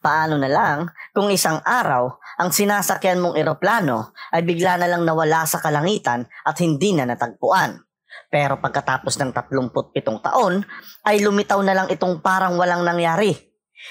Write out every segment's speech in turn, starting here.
Paano na lang kung isang araw ang sinasakyan mong eroplano ay bigla na lang nawala sa kalangitan at hindi na natagpuan. Pero pagkatapos ng 37 taon ay lumitaw na lang itong parang walang nangyari.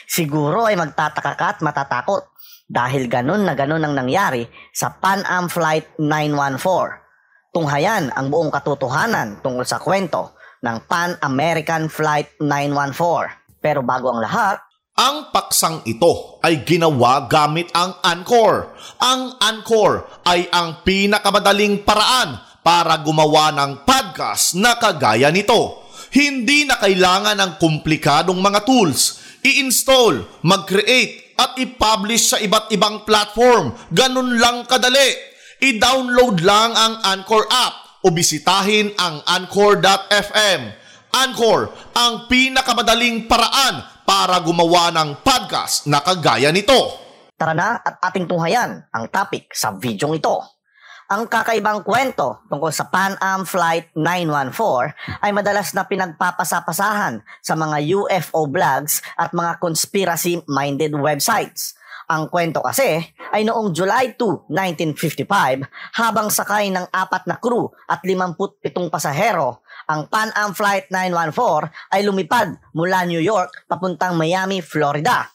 Siguro ay magtataka ka at matatakot dahil ganun na ganun ang nangyari sa Pan Am Flight 914. Tunghayan ang buong katotohanan tungkol sa kwento ng Pan American Flight 914. Pero bago ang lahat, ang paksang ito ay ginawa gamit ang Anchor. Ang Anchor ay ang pinakamadaling paraan para gumawa ng podcast na kagaya nito. Hindi na kailangan ng komplikadong mga tools. I-install, mag-create at i-publish sa iba't ibang platform. Ganun lang kadali. I-download lang ang Anchor app o bisitahin ang anchor.fm. Anchor, ang pinakamadaling paraan para gumawa ng podcast na kagaya nito. Tara na at ating tunghayan ang topic sa videong ito. Ang kakaibang kwento tungkol sa Pan Am Flight 914 ay madalas na pinagpapasapasahan sa mga UFO blogs at mga conspiracy-minded websites. Ang kwento kasi ay noong July 2, 1955, habang sakay ng apat na crew at 57 pasahero ang Pan Am Flight 914 ay lumipad mula New York papuntang Miami, Florida.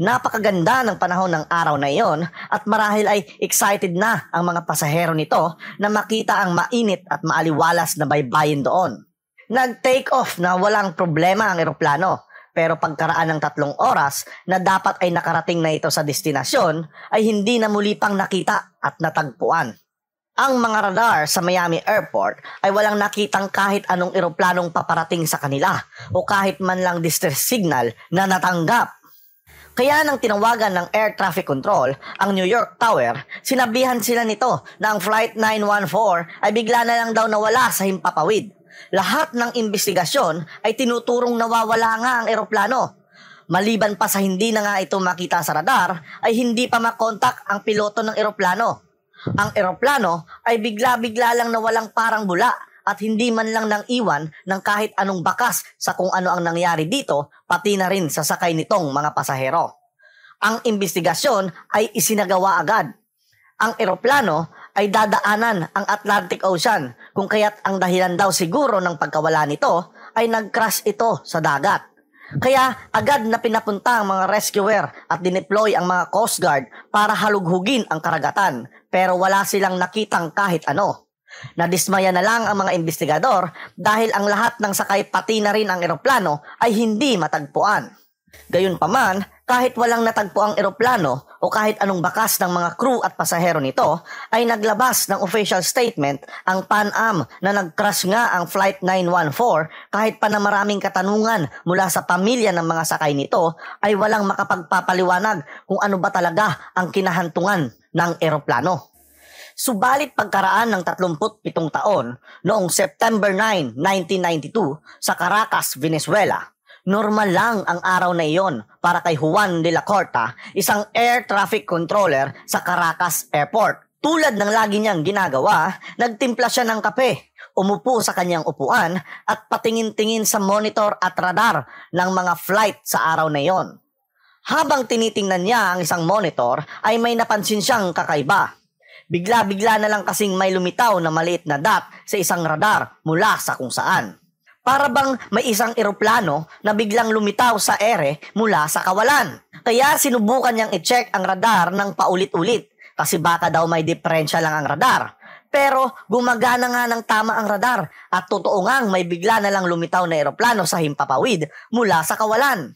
Napakaganda ng panahon ng araw na iyon at marahil ay excited na ang mga pasahero nito na makita ang mainit at maaliwalas na baybayin doon. Nag-take off na walang problema ang eroplano pero pagkaraan ng tatlong oras na dapat ay nakarating na ito sa destinasyon ay hindi na muli pang nakita at natagpuan. Ang mga radar sa Miami Airport ay walang nakitang kahit anong eroplanong paparating sa kanila o kahit man lang distress signal na natanggap. Kaya nang tinawagan ng Air Traffic Control ang New York Tower, sinabihan sila nito na ang Flight 914 ay bigla na lang daw nawala sa himpapawid. Lahat ng investigasyon ay tinuturong nawawala nga ang eroplano. Maliban pa sa hindi na nga ito makita sa radar, ay hindi pa makontak ang piloto ng eroplano. Ang eroplano ay bigla-bigla lang na walang parang bula at hindi man lang nang iwan ng kahit anong bakas sa kung ano ang nangyari dito, pati na rin sa sakay nitong mga pasahero. Ang investigasyon ay isinagawa agad. Ang eroplano ay dadaanan ang Atlantic Ocean kung kaya't ang dahilan daw siguro ng pagkawala nito ay nag-crash ito sa dagat. Kaya agad na pinapunta ang mga rescuer at dineploy ang mga Coast Guard para halughugin ang karagatan pero wala silang nakitang kahit ano. Nadismaya na lang ang mga investigador dahil ang lahat ng sakay pati na rin ang eroplano ay hindi matagpuan. Gayunpaman, kahit walang natagpo ang eroplano o kahit anong bakas ng mga crew at pasahero nito, ay naglabas ng official statement ang Pan Am na nag-crash nga ang Flight 914 kahit pa na maraming katanungan mula sa pamilya ng mga sakay nito ay walang makapagpapaliwanag kung ano ba talaga ang kinahantungan ng eroplano. Subalit pagkaraan ng 37 taon, noong September 9, 1992, sa Caracas, Venezuela, Normal lang ang araw na iyon para kay Juan de la Corta, isang air traffic controller sa Caracas Airport. Tulad ng lagi niyang ginagawa, nagtimpla siya ng kape, umupo sa kanyang upuan at patingin-tingin sa monitor at radar ng mga flight sa araw na iyon. Habang tinitingnan niya ang isang monitor ay may napansin siyang kakaiba. Bigla-bigla na lang kasing may lumitaw na maliit na dot sa isang radar mula sa kung saan. Para bang may isang eroplano na biglang lumitaw sa ere mula sa kawalan. Kaya sinubukan niyang i-check ang radar ng paulit-ulit kasi baka daw may diferensya lang ang radar. Pero gumagana nga ng tama ang radar at totoo ngang may bigla na lang lumitaw na eroplano sa himpapawid mula sa kawalan.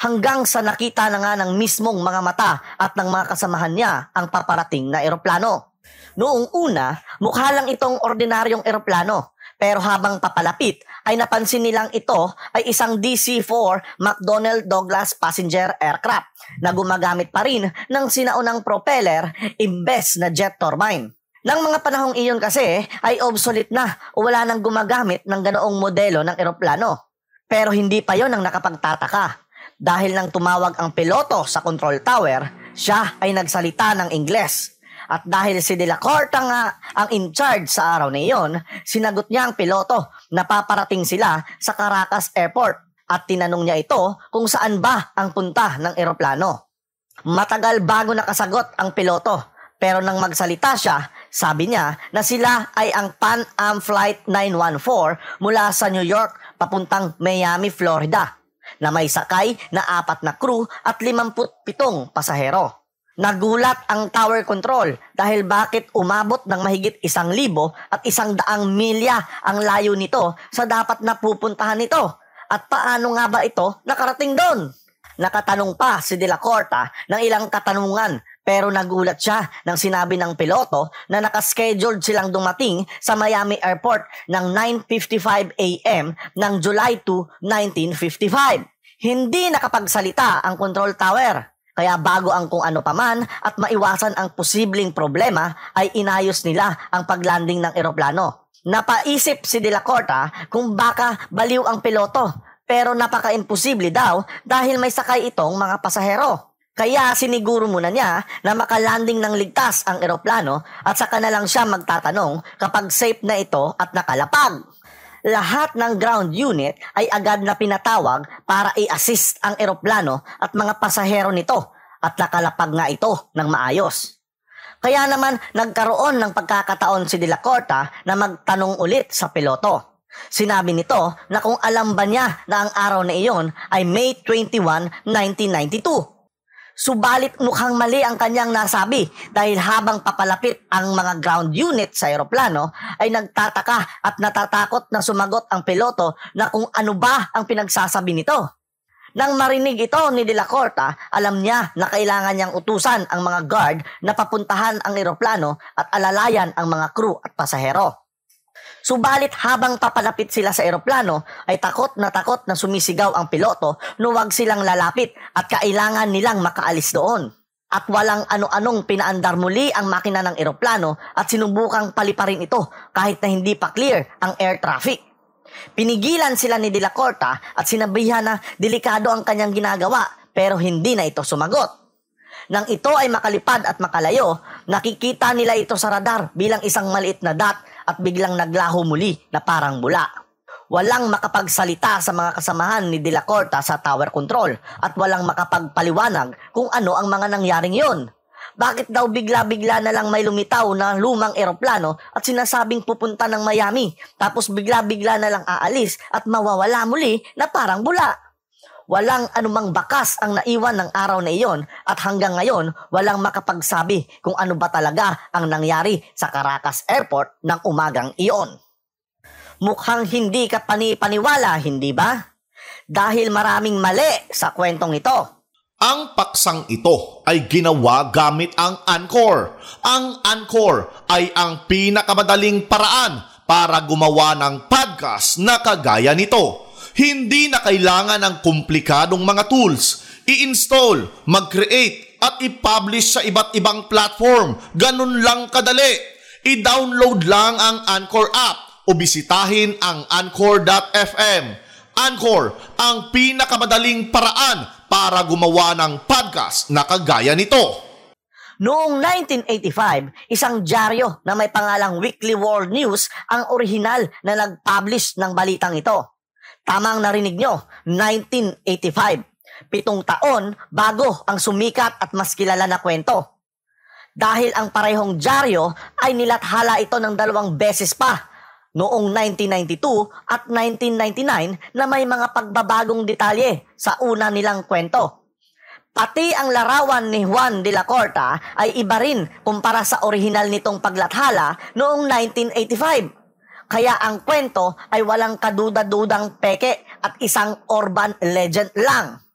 Hanggang sa nakita na nga ng mismong mga mata at ng mga kasamahan niya ang paparating na eroplano. Noong una, mukha lang itong ordinaryong eroplano pero habang papalapit ay napansin nilang ito ay isang DC-4 McDonnell Douglas passenger aircraft na gumagamit pa rin ng sinaunang propeller imbes na jet turbine. Nang mga panahong iyon kasi ay obsolete na o wala nang gumagamit ng ganoong modelo ng eroplano. Pero hindi pa yon ang nakapagtataka. Dahil nang tumawag ang piloto sa control tower, siya ay nagsalita ng Ingles at dahil si De La Corta nga ang in charge sa araw na iyon, sinagot niya ang piloto na paparating sila sa Caracas Airport at tinanong niya ito kung saan ba ang punta ng eroplano. Matagal bago nakasagot ang piloto pero nang magsalita siya, sabi niya na sila ay ang Pan Am Flight 914 mula sa New York papuntang Miami, Florida na may sakay na apat na crew at 57 pasahero. Nagulat ang tower control dahil bakit umabot ng mahigit isang libo at isang daang milya ang layo nito sa dapat na pupuntahan nito. At paano nga ba ito nakarating doon? Nakatanong pa si De La Corta ng ilang katanungan pero nagulat siya nang sinabi ng piloto na nakascheduled silang dumating sa Miami Airport ng 9.55 a.m. ng July 2, 1955. Hindi nakapagsalita ang control tower kaya bago ang kung ano paman at maiwasan ang posibleng problema ay inayos nila ang paglanding ng eroplano. Napaisip si De La Corta kung baka baliw ang piloto pero napaka-imposible daw dahil may sakay itong mga pasahero. Kaya siniguro muna niya na makalanding ng ligtas ang eroplano at saka na lang siya magtatanong kapag safe na ito at nakalapag lahat ng ground unit ay agad na pinatawag para i-assist ang eroplano at mga pasahero nito at nakalapag nga ito ng maayos. Kaya naman nagkaroon ng pagkakataon si De La Corta na magtanong ulit sa piloto. Sinabi nito na kung alam ba niya na ang araw na iyon ay May 21, 1992 Subalit mukhang mali ang kanyang nasabi dahil habang papalapit ang mga ground unit sa eroplano ay nagtataka at natatakot na sumagot ang piloto na kung ano ba ang pinagsasabi nito. Nang marinig ito ni De La Corta, alam niya na kailangan niyang utusan ang mga guard na papuntahan ang eroplano at alalayan ang mga crew at pasahero. Subalit habang papalapit sila sa eroplano ay takot na takot na sumisigaw ang piloto na huwag silang lalapit at kailangan nilang makaalis doon. At walang ano-anong pinaandar muli ang makina ng eroplano at sinubukang paliparin ito kahit na hindi pa clear ang air traffic. Pinigilan sila ni De La Corta at sinabihan na delikado ang kanyang ginagawa pero hindi na ito sumagot. Nang ito ay makalipad at makalayo, nakikita nila ito sa radar bilang isang maliit na dot at biglang naglaho muli na parang bula. Walang makapagsalita sa mga kasamahan ni De La Corta sa tower control at walang makapagpaliwanag kung ano ang mga nangyaring yon. Bakit daw bigla-bigla na lang may lumitaw na lumang eroplano at sinasabing pupunta ng Miami tapos bigla-bigla na lang aalis at mawawala muli na parang bula? Walang anumang bakas ang naiwan ng araw na iyon at hanggang ngayon walang makapagsabi kung ano ba talaga ang nangyari sa Caracas Airport ng umagang iyon. Mukhang hindi ka panipaniwala, hindi ba? Dahil maraming mali sa kwentong ito. Ang paksang ito ay ginawa gamit ang Anchor. Ang Anchor ay ang pinakamadaling paraan para gumawa ng podcast na kagaya nito hindi na kailangan ng komplikadong mga tools. I-install, mag-create, at i-publish sa iba't ibang platform. Ganun lang kadali. I-download lang ang Anchor app o bisitahin ang Anchor.fm. Anchor, ang pinakamadaling paraan para gumawa ng podcast na kagaya nito. Noong 1985, isang dyaryo na may pangalang Weekly World News ang orihinal na nag-publish ng balitang ito. Tamang narinig nyo, 1985. Pitong taon bago ang sumikat at mas kilala na kwento. Dahil ang parehong dyaryo ay nilathala ito ng dalawang beses pa noong 1992 at 1999 na may mga pagbabagong detalye sa una nilang kwento. Pati ang larawan ni Juan de la Corta ay iba rin kumpara sa orihinal nitong paglathala noong 1985. Kaya ang kwento ay walang kaduda-dudang peke at isang urban legend lang.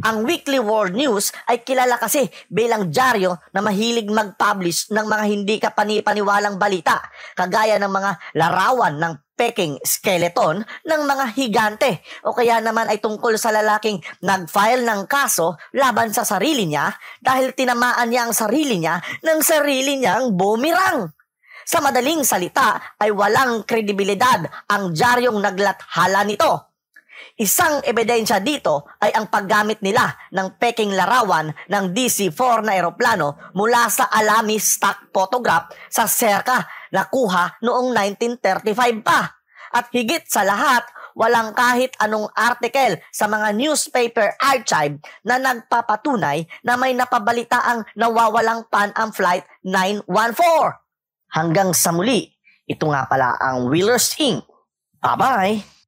Ang Weekly World News ay kilala kasi bilang dyaryo na mahilig mag-publish ng mga hindi kapani-paniwalang balita, kagaya ng mga larawan ng peking skeleton ng mga higante o kaya naman ay tungkol sa lalaking nag-file ng kaso laban sa sarili niya dahil tinamaan niya ang sarili niya ng sarili niyang bumirang. Sa madaling salita ay walang kredibilidad ang dyaryong naglathala nito. Isang ebidensya dito ay ang paggamit nila ng peking larawan ng DC-4 na eroplano mula sa Alami stock photograph sa Serka na kuha noong 1935 pa. At higit sa lahat, walang kahit anong article sa mga newspaper archive na nagpapatunay na may napabalitaang nawawalang Pan Am Flight 914. Hanggang sa muli, ito nga pala ang Wheelers Inc. Bye-bye!